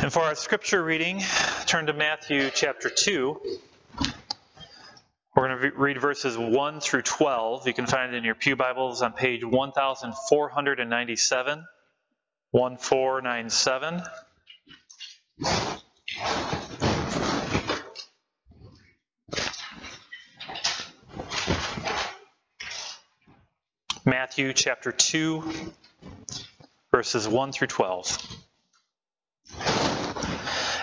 And for our scripture reading, turn to Matthew chapter 2. We're going to read verses 1 through 12. You can find it in your Pew Bibles on page 1497. 1497. Matthew chapter 2, verses 1 through 12.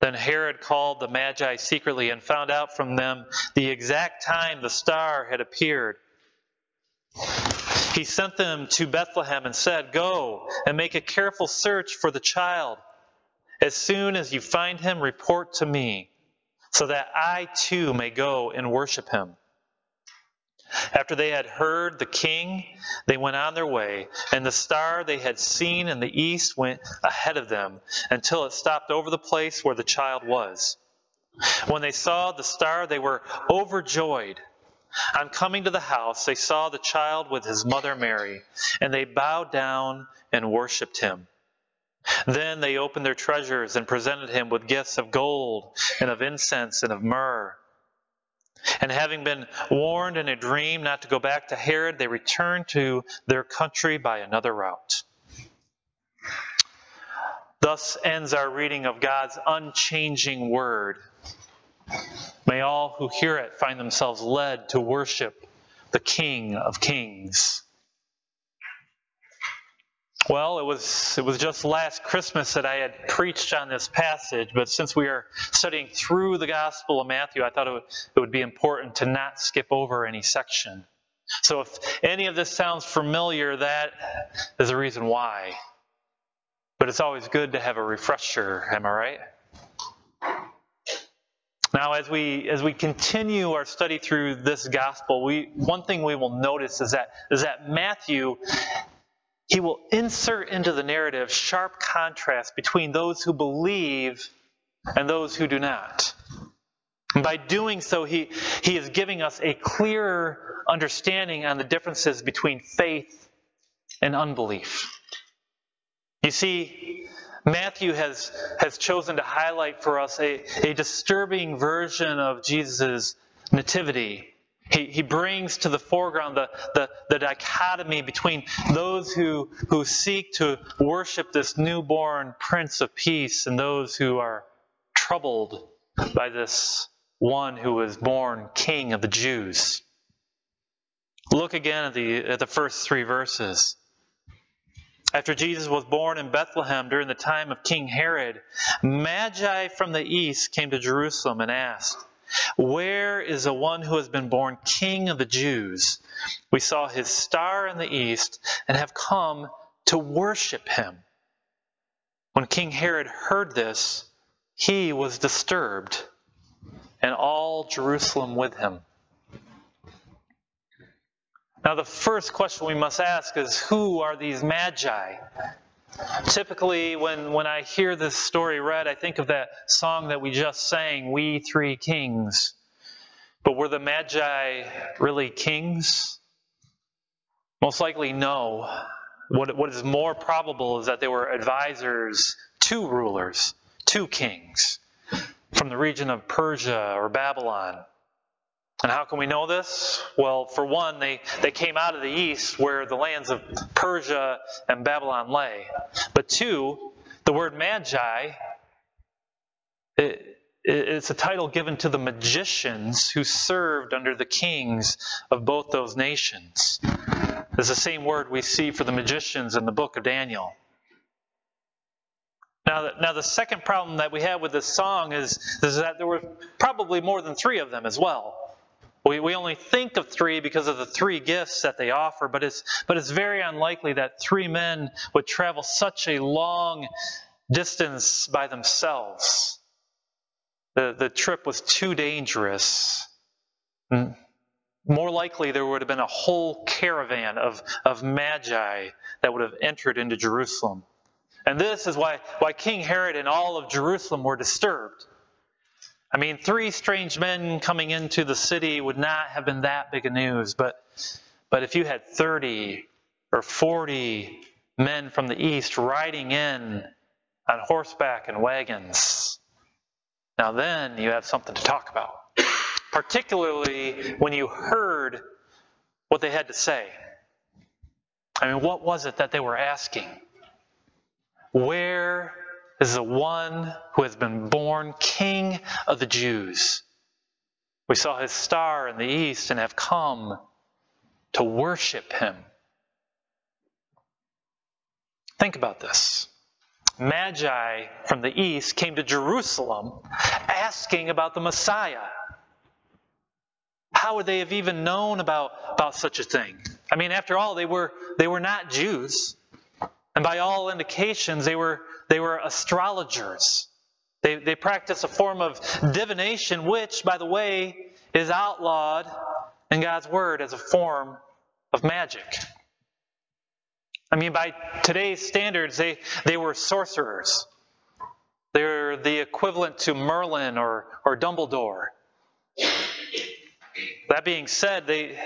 Then Herod called the Magi secretly and found out from them the exact time the star had appeared. He sent them to Bethlehem and said, Go and make a careful search for the child. As soon as you find him, report to me, so that I too may go and worship him. After they had heard the king, they went on their way, and the star they had seen in the east went ahead of them until it stopped over the place where the child was. When they saw the star, they were overjoyed. On coming to the house, they saw the child with his mother Mary, and they bowed down and worshipped him. Then they opened their treasures and presented him with gifts of gold, and of incense, and of myrrh. And having been warned in a dream not to go back to Herod, they returned to their country by another route. Thus ends our reading of God's unchanging word. May all who hear it find themselves led to worship the King of Kings. Well, it was it was just last Christmas that I had preached on this passage, but since we are studying through the Gospel of Matthew, I thought it would, it would be important to not skip over any section. So if any of this sounds familiar, that is the reason why. But it's always good to have a refresher, am I right? Now, as we as we continue our study through this gospel, we one thing we will notice is that is that Matthew he will insert into the narrative sharp contrast between those who believe and those who do not. And by doing so, he, he is giving us a clearer understanding on the differences between faith and unbelief. You see, Matthew has, has chosen to highlight for us a, a disturbing version of Jesus' nativity he, he brings to the foreground the, the, the dichotomy between those who, who seek to worship this newborn Prince of Peace and those who are troubled by this one who was born King of the Jews. Look again at the, at the first three verses. After Jesus was born in Bethlehem during the time of King Herod, Magi from the east came to Jerusalem and asked, where is the one who has been born King of the Jews? We saw his star in the east and have come to worship him. When King Herod heard this, he was disturbed, and all Jerusalem with him. Now, the first question we must ask is who are these magi? Typically, when, when I hear this story read, I think of that song that we just sang, We Three Kings. But were the Magi really kings? Most likely, no. What, what is more probable is that they were advisors to rulers, to kings from the region of Persia or Babylon. And how can we know this? Well, for one, they, they came out of the east where the lands of Persia and Babylon lay. But two, the word magi, it, it's a title given to the magicians who served under the kings of both those nations. It's the same word we see for the magicians in the book of Daniel. Now, now the second problem that we have with this song is, is that there were probably more than three of them as well. We, we only think of three because of the three gifts that they offer, but it's, but it's very unlikely that three men would travel such a long distance by themselves. The, the trip was too dangerous. Hmm. More likely, there would have been a whole caravan of, of magi that would have entered into Jerusalem. And this is why, why King Herod and all of Jerusalem were disturbed. I mean, three strange men coming into the city would not have been that big a news, but, but if you had 30 or 40 men from the east riding in on horseback and wagons, now then you have something to talk about. Particularly when you heard what they had to say. I mean, what was it that they were asking? Where is the one who has been born King of the Jews? We saw his star in the east and have come to worship him. Think about this. Magi from the east came to Jerusalem asking about the Messiah. How would they have even known about, about such a thing? I mean, after all, they were, they were not Jews. And by all indications, they were, they were astrologers. They, they practiced a form of divination, which, by the way, is outlawed in God's Word as a form of magic. I mean, by today's standards, they, they were sorcerers. They're the equivalent to Merlin or, or Dumbledore. That being said, they,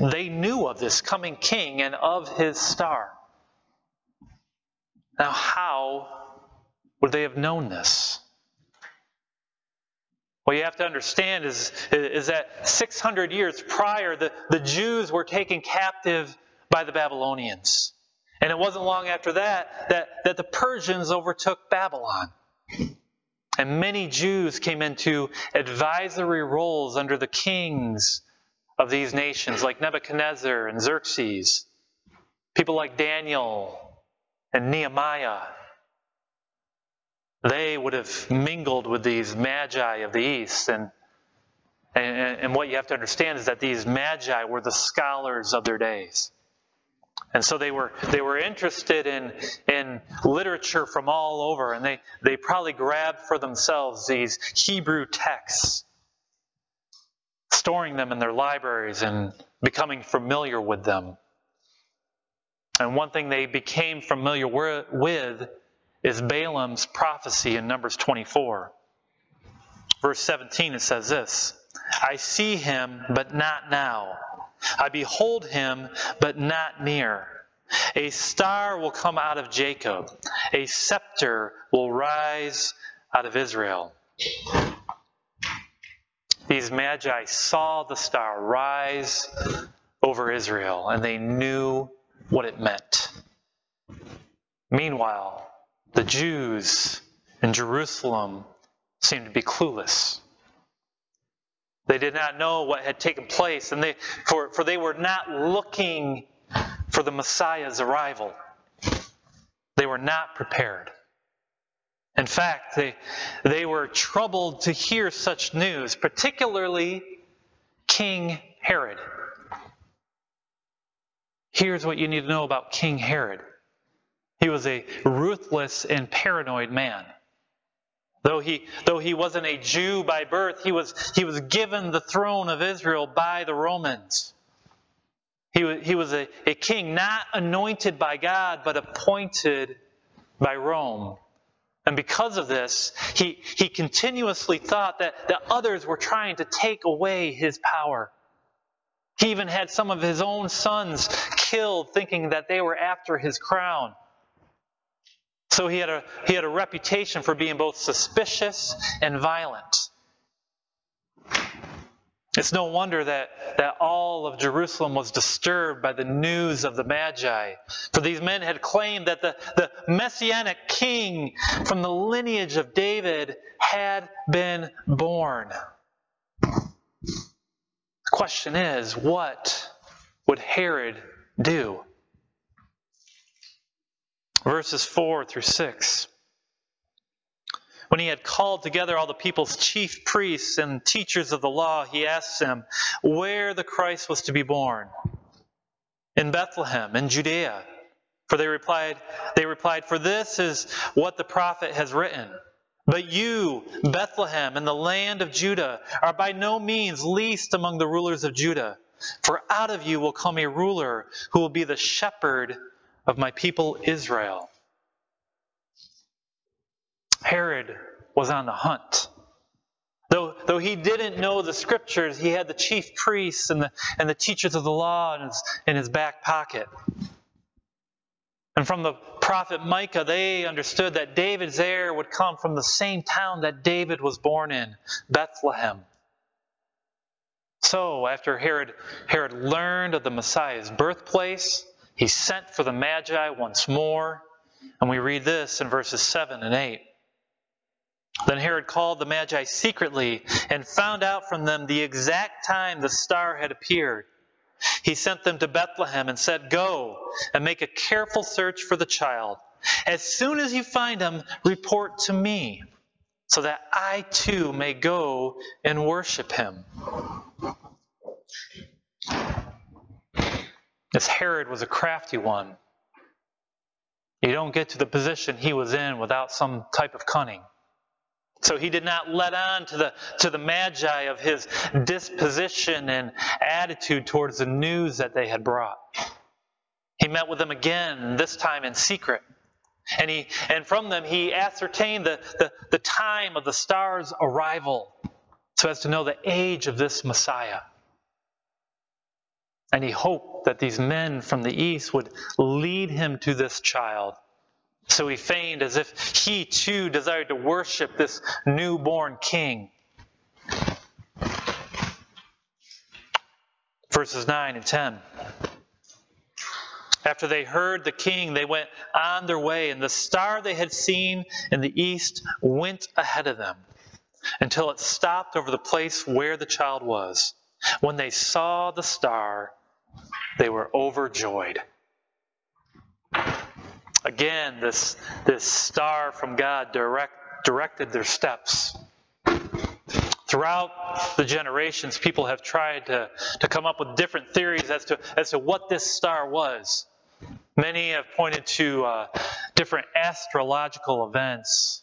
they knew of this coming king and of his star. Now, how would they have known this? What you have to understand is, is that 600 years prior, the, the Jews were taken captive by the Babylonians. And it wasn't long after that, that that the Persians overtook Babylon. And many Jews came into advisory roles under the kings of these nations, like Nebuchadnezzar and Xerxes. People like Daniel and Nehemiah, they would have mingled with these magi of the east. And, and, and what you have to understand is that these magi were the scholars of their days. And so they were they were interested in in literature from all over, and they, they probably grabbed for themselves these Hebrew texts, storing them in their libraries and becoming familiar with them. And one thing they became familiar with is Balaam's prophecy in Numbers 24. Verse 17, it says this I see him, but not now. I behold him, but not near. A star will come out of Jacob, a scepter will rise out of Israel. These magi saw the star rise over Israel, and they knew what it meant. Meanwhile, the Jews in Jerusalem seemed to be clueless. They did not know what had taken place, and they, for, for they were not looking for the Messiah's arrival. They were not prepared. In fact, they, they were troubled to hear such news, particularly King Herod. Here's what you need to know about King Herod he was a ruthless and paranoid man. Though he, though he wasn't a Jew by birth, he was, he was given the throne of Israel by the Romans. He was, he was a, a king not anointed by God, but appointed by Rome. And because of this, he, he continuously thought that, that others were trying to take away his power. He even had some of his own sons killed, thinking that they were after his crown. So he had a, he had a reputation for being both suspicious and violent. It's no wonder that, that all of Jerusalem was disturbed by the news of the Magi. For these men had claimed that the, the messianic king from the lineage of David had been born. The question is what would Herod do? Verses 4 through 6. When he had called together all the people's chief priests and teachers of the law, he asked them where the Christ was to be born. In Bethlehem, in Judea. For they replied, they replied, For this is what the prophet has written. But you, Bethlehem, in the land of Judah, are by no means least among the rulers of Judah. For out of you will come a ruler who will be the shepherd of my people Israel. Herod was on the hunt. Though, though he didn't know the scriptures, he had the chief priests and the, and the teachers of the law in his, in his back pocket. And from the prophet Micah, they understood that David's heir would come from the same town that David was born in, Bethlehem. So, after Herod, Herod learned of the Messiah's birthplace, he sent for the Magi once more. And we read this in verses 7 and 8. Then Herod called the Magi secretly and found out from them the exact time the star had appeared. He sent them to Bethlehem and said, Go and make a careful search for the child. As soon as you find him, report to me, so that I too may go and worship him. This Herod was a crafty one. You don't get to the position he was in without some type of cunning. So he did not let on to the, to the magi of his disposition and attitude towards the news that they had brought. He met with them again, this time in secret. And, he, and from them he ascertained the, the, the time of the star's arrival so as to know the age of this Messiah. And he hoped that these men from the east would lead him to this child so he feigned as if he too desired to worship this newborn king. Verses 9 and 10. After they heard the king, they went on their way, and the star they had seen in the east went ahead of them until it stopped over the place where the child was. When they saw the star, they were overjoyed. Again, this, this star from God direct, directed their steps. Throughout the generations, people have tried to, to come up with different theories as to, as to what this star was. Many have pointed to uh, different astrological events.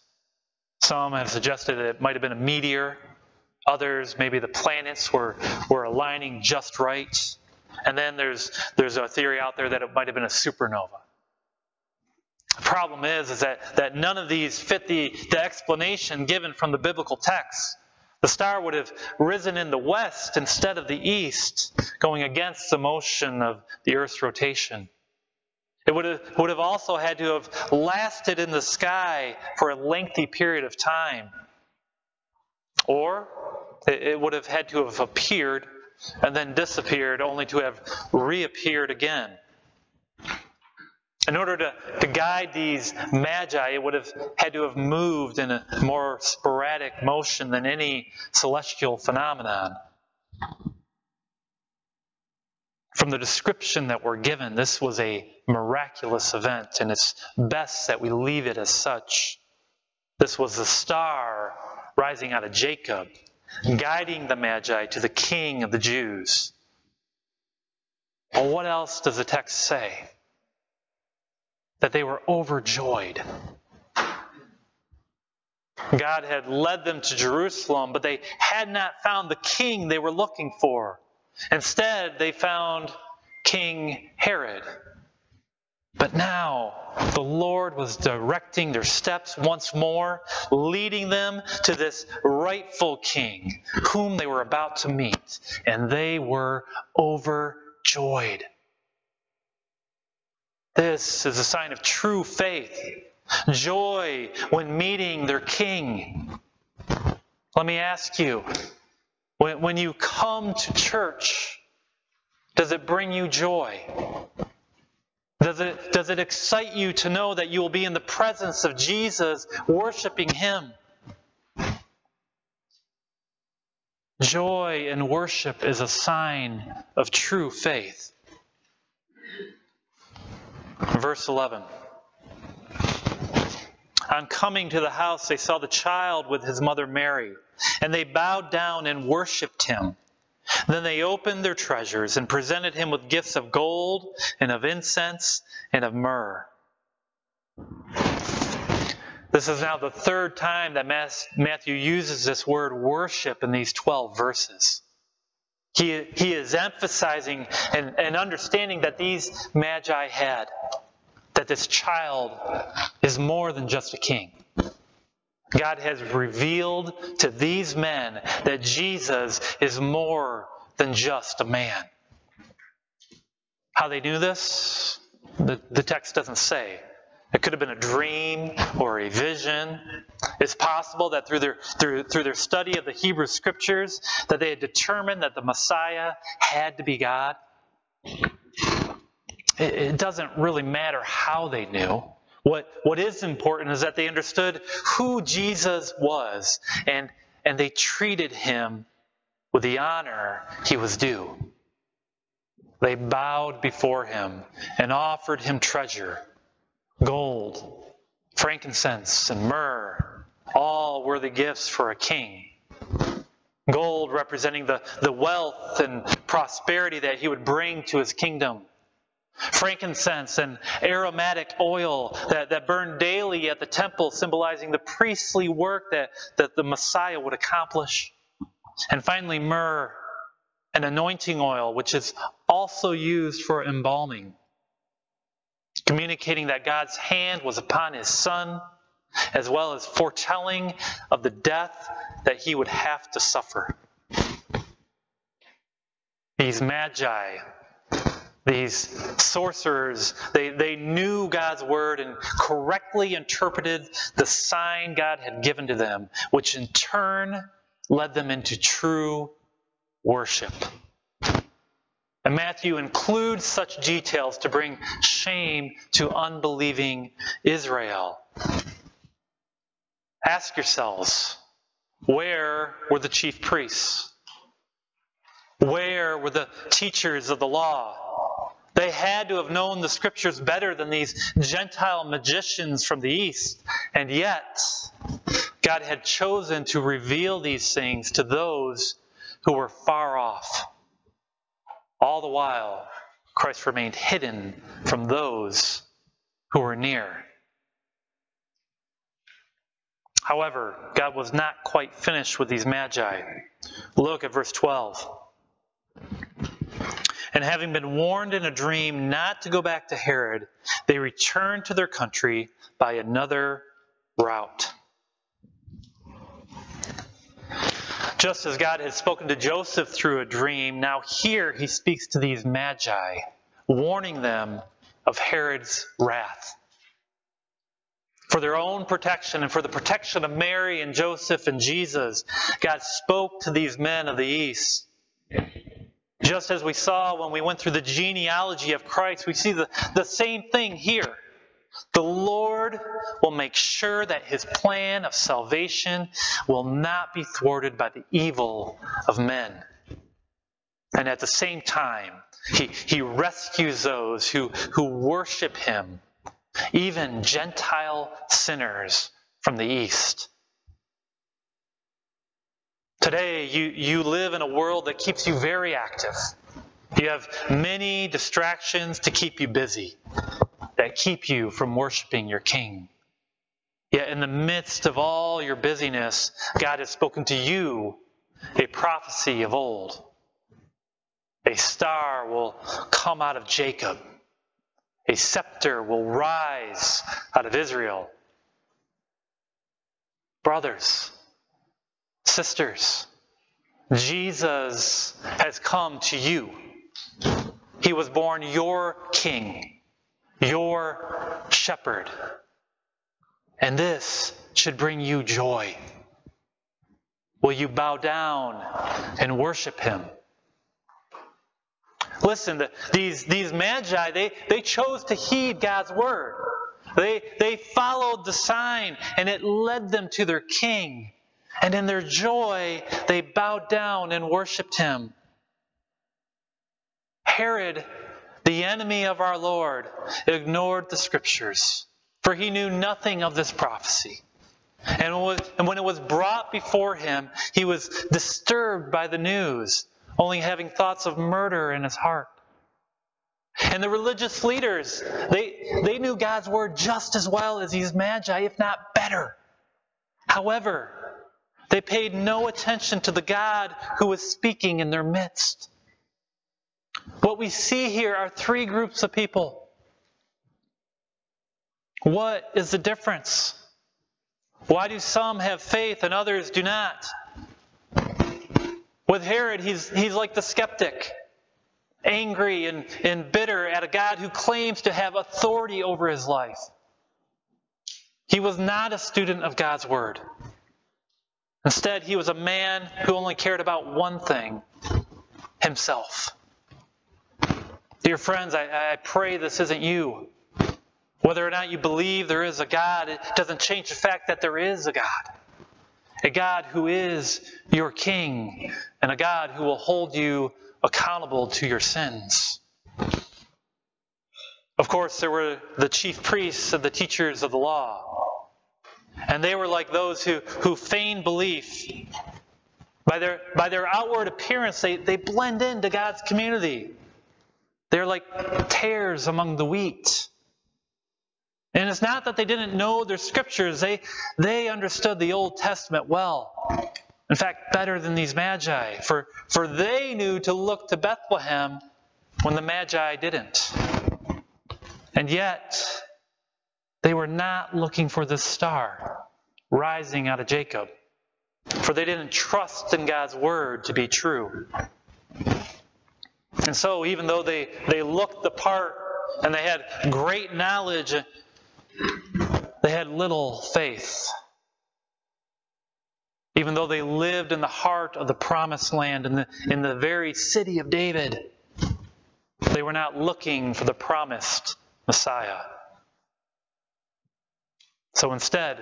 Some have suggested it might have been a meteor. Others, maybe the planets were, were aligning just right. And then there's, there's a theory out there that it might have been a supernova. The problem is, is that, that none of these fit the, the explanation given from the biblical text. The star would have risen in the west instead of the east, going against the motion of the Earth's rotation. It would have, would have also had to have lasted in the sky for a lengthy period of time. Or it would have had to have appeared and then disappeared, only to have reappeared again. In order to, to guide these magi, it would have had to have moved in a more sporadic motion than any celestial phenomenon. From the description that we're given, this was a miraculous event, and it's best that we leave it as such. This was the star rising out of Jacob, guiding the Magi to the King of the Jews. Well, what else does the text say? that they were overjoyed. God had led them to Jerusalem, but they had not found the king they were looking for. Instead, they found King Herod. But now the Lord was directing their steps once more, leading them to this rightful king whom they were about to meet, and they were overjoyed. This is a sign of true faith, joy when meeting their king. Let me ask you when, when you come to church, does it bring you joy? Does it, does it excite you to know that you will be in the presence of Jesus, worshiping Him? Joy and worship is a sign of true faith. Verse 11. On coming to the house, they saw the child with his mother Mary, and they bowed down and worshipped him. Then they opened their treasures and presented him with gifts of gold and of incense and of myrrh. This is now the third time that Matthew uses this word worship in these 12 verses. He, he is emphasizing and, and understanding that these magi had, that this child is more than just a king. God has revealed to these men that Jesus is more than just a man. How they knew this, the, the text doesn't say. It could have been a dream or a vision. It's possible that through their, through, through their study of the Hebrew scriptures, that they had determined that the Messiah had to be God. It, it doesn't really matter how they knew. What, what is important is that they understood who Jesus was and, and they treated him with the honor he was due. They bowed before him and offered him treasure gold, frankincense, and myrrh, all were the gifts for a king. Gold representing the, the wealth and prosperity that he would bring to his kingdom. Frankincense and aromatic oil that, that burned daily at the temple, symbolizing the priestly work that, that the Messiah would accomplish. And finally, myrrh, an anointing oil, which is also used for embalming communicating that God's hand was upon his son, as well as foretelling of the death that he would have to suffer. These magi, these sorcerers, they, they knew God's word and correctly interpreted the sign God had given to them, which in turn led them into true worship. And Matthew includes such details to bring shame to unbelieving Israel. Ask yourselves where were the chief priests? Where were the teachers of the law? They had to have known the scriptures better than these Gentile magicians from the east. And yet, God had chosen to reveal these things to those who were far off. All the while, Christ remained hidden from those who were near. However, God was not quite finished with these magi. Look at verse 12. And having been warned in a dream not to go back to Herod, they returned to their country by another route. Just as God had spoken to Joseph through a dream, now here he speaks to these magi, warning them of Herod's wrath. For their own protection and for the protection of Mary and Joseph and Jesus, God spoke to these men of the East. Just as we saw when we went through the genealogy of Christ, we see the, the same thing here. The Lord will make sure that his plan of salvation will not be thwarted by the evil of men. And at the same time, he, he rescues those who, who worship him, even Gentile sinners from the east. Today, you, you live in a world that keeps you very active. You have many distractions to keep you busy that keep you from worshiping your King. Yet, in the midst of all your busyness, God has spoken to you a prophecy of old. A star will come out of Jacob, a scepter will rise out of Israel. Brothers, sisters, Jesus has come to you. He was born your king your shepherd. And this should bring you joy. Will you bow down and worship him? Listen, the, these, these magi, they, they chose to heed God's word. They, they followed the sign, and it led them to their king. And in their joy, they bowed down and worshiped him. Herod the enemy of our Lord, ignored the scriptures, for he knew nothing of this prophecy. And when it was brought before him, he was disturbed by the news, only having thoughts of murder in his heart. And the religious leaders, they, they knew God's word just as well as these magi, if not better. However, they paid no attention to the God who was speaking in their midst. What we see here are three groups of people. What is the difference? Why do some have faith and others do not? With Herod, he's, he's like the skeptic, angry and, and bitter at a God who claims to have authority over his life. He was not a student of God's Word. Instead, he was a man who only cared about one thing himself. Dear friends, I, I pray this isn't you. Whether or not you believe there is a God, it doesn't change the fact that there is a God. A God who is your king, and a God who will hold you accountable to your sins. Of course, there were the chief priests and the teachers of the law. And they were like those who, who feign belief. By their, by their outward appearance, they, they blend into God's community. They're like tares among the wheat. And it's not that they didn't know their scriptures, they, they understood the Old Testament well. In fact, better than these magi, for, for they knew to look to Bethlehem when the magi didn't. And yet, they were not looking for the star rising out of Jacob, for they didn't trust in God's word to be true. And so, even though they, they looked the part and they had great knowledge they had little faith. Even though they lived in the heart of the promised land, in the, in the very city of David, they were not looking for the promised Messiah. So instead,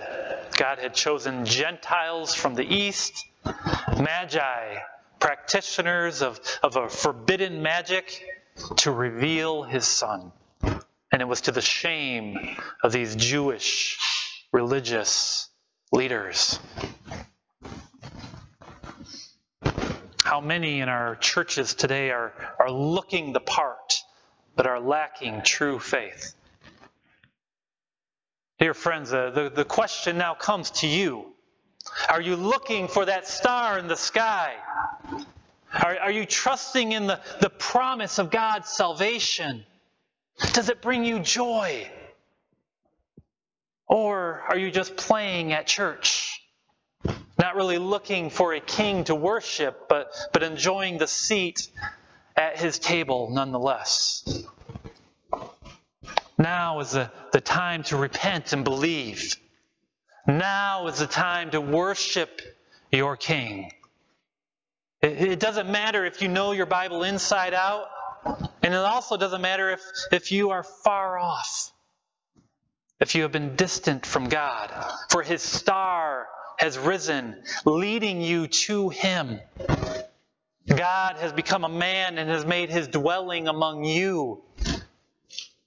God had chosen Gentiles from the east, magi, practitioners of, of a forbidden magic, to reveal his son. And it was to the shame of these Jewish religious leaders. How many in our churches today are, are looking the part but are lacking true faith? Dear friends, uh, the, the question now comes to you. Are you looking for that star in the sky? Are, are you trusting in the, the promise of God's salvation? Does it bring you joy? Or are you just playing at church? Not really looking for a king to worship, but, but enjoying the seat at his table nonetheless. Now is the, the time to repent and believe. Now is the time to worship your king. It, it doesn't matter if you know your Bible inside out and it also doesn't matter if, if you are far off, if you have been distant from God, for his star has risen, leading you to him. God has become a man and has made his dwelling among you.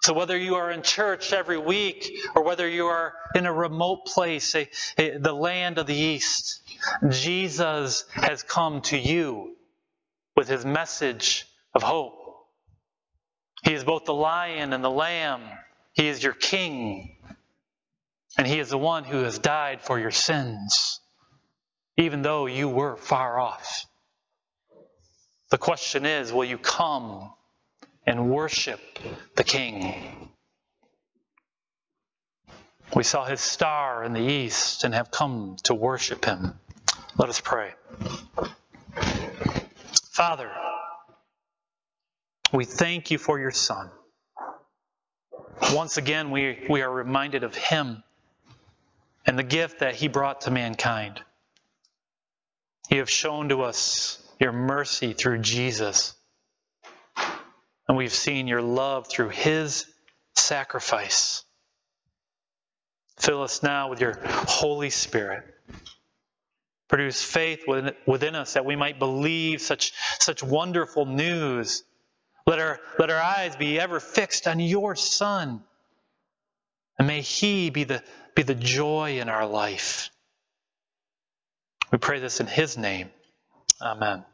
So, whether you are in church every week or whether you are in a remote place, a, a, the land of the East, Jesus has come to you with his message of hope. He is both the lion and the lamb. He is your king. And he is the one who has died for your sins, even though you were far off. The question is will you come and worship the king? We saw his star in the east and have come to worship him. Let us pray. Father, we thank you for your Son. Once again, we, we are reminded of Him and the gift that He brought to mankind. You have shown to us your mercy through Jesus, and we've seen your love through His sacrifice. Fill us now with your Holy Spirit. Produce faith within, within us that we might believe such, such wonderful news Let our, let our eyes be ever fixed on your Son. And may He be the, be the joy in our life. We pray this in His name. Amen.